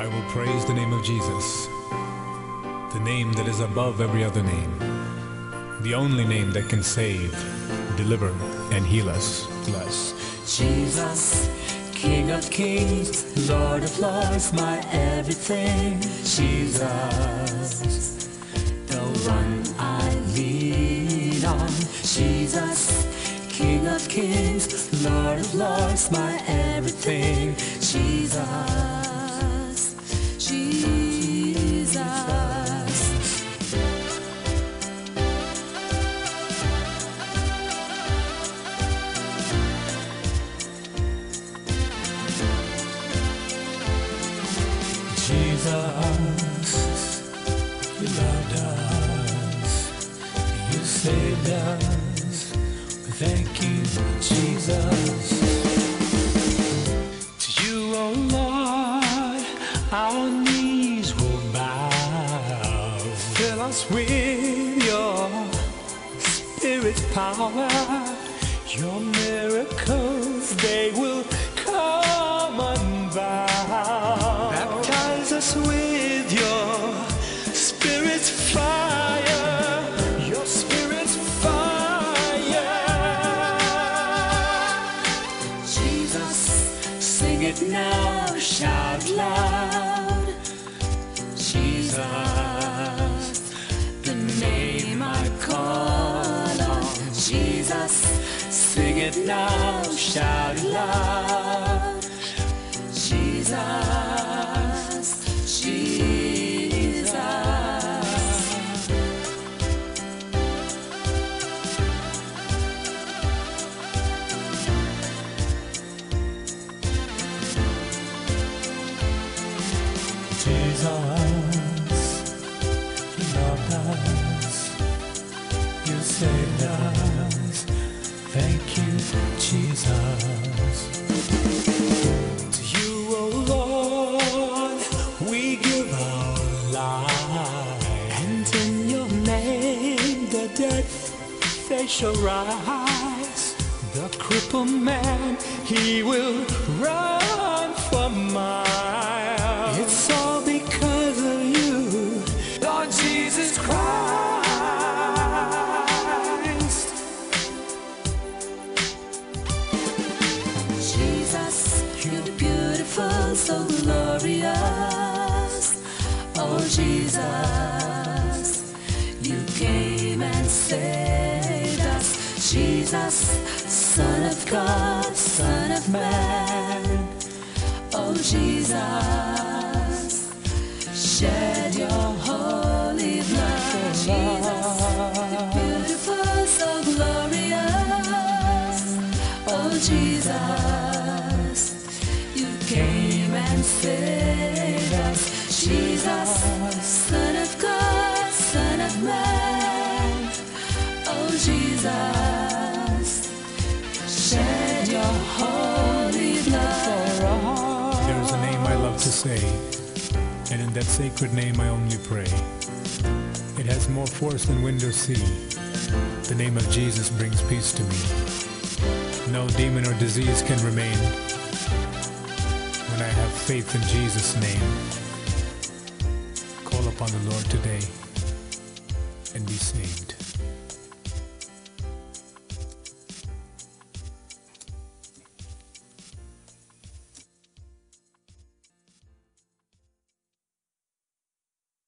I will praise the name of Jesus, the name that is above every other name, the only name that can save, deliver, and heal us. Bless. Jesus, King of kings, Lord of lords, my everything. Jesus, the one I lean on. Jesus, King of kings, Lord of lords, my everything. Jesus, Jesus. You loved us, you saved us. Us with your Spirit's power. Your miracles, they will come unbound. Baptize us with your Spirit's fire. Your Spirit's fire. Jesus, sing it now, shout loud. Sing it now, shout it loud. Jesus, Jesus. Jesus, dead they shall rise. The crippled man, he will run for miles. It's all because of you, Lord Jesus Christ. Jesus, you're beautiful, so glorious. Oh, Jesus, you came saved us. Jesus, Son of God, Son of Man. Oh, Jesus, shed your holy blood. Oh, Jesus, beautiful, so glorious. Oh Jesus, you came and saved Jesus, shed your holy blood. There is a name I love to say, and in that sacred name I only pray. It has more force than wind or sea. The name of Jesus brings peace to me. No demon or disease can remain when I have faith in Jesus' name. Call upon the Lord today and be saved.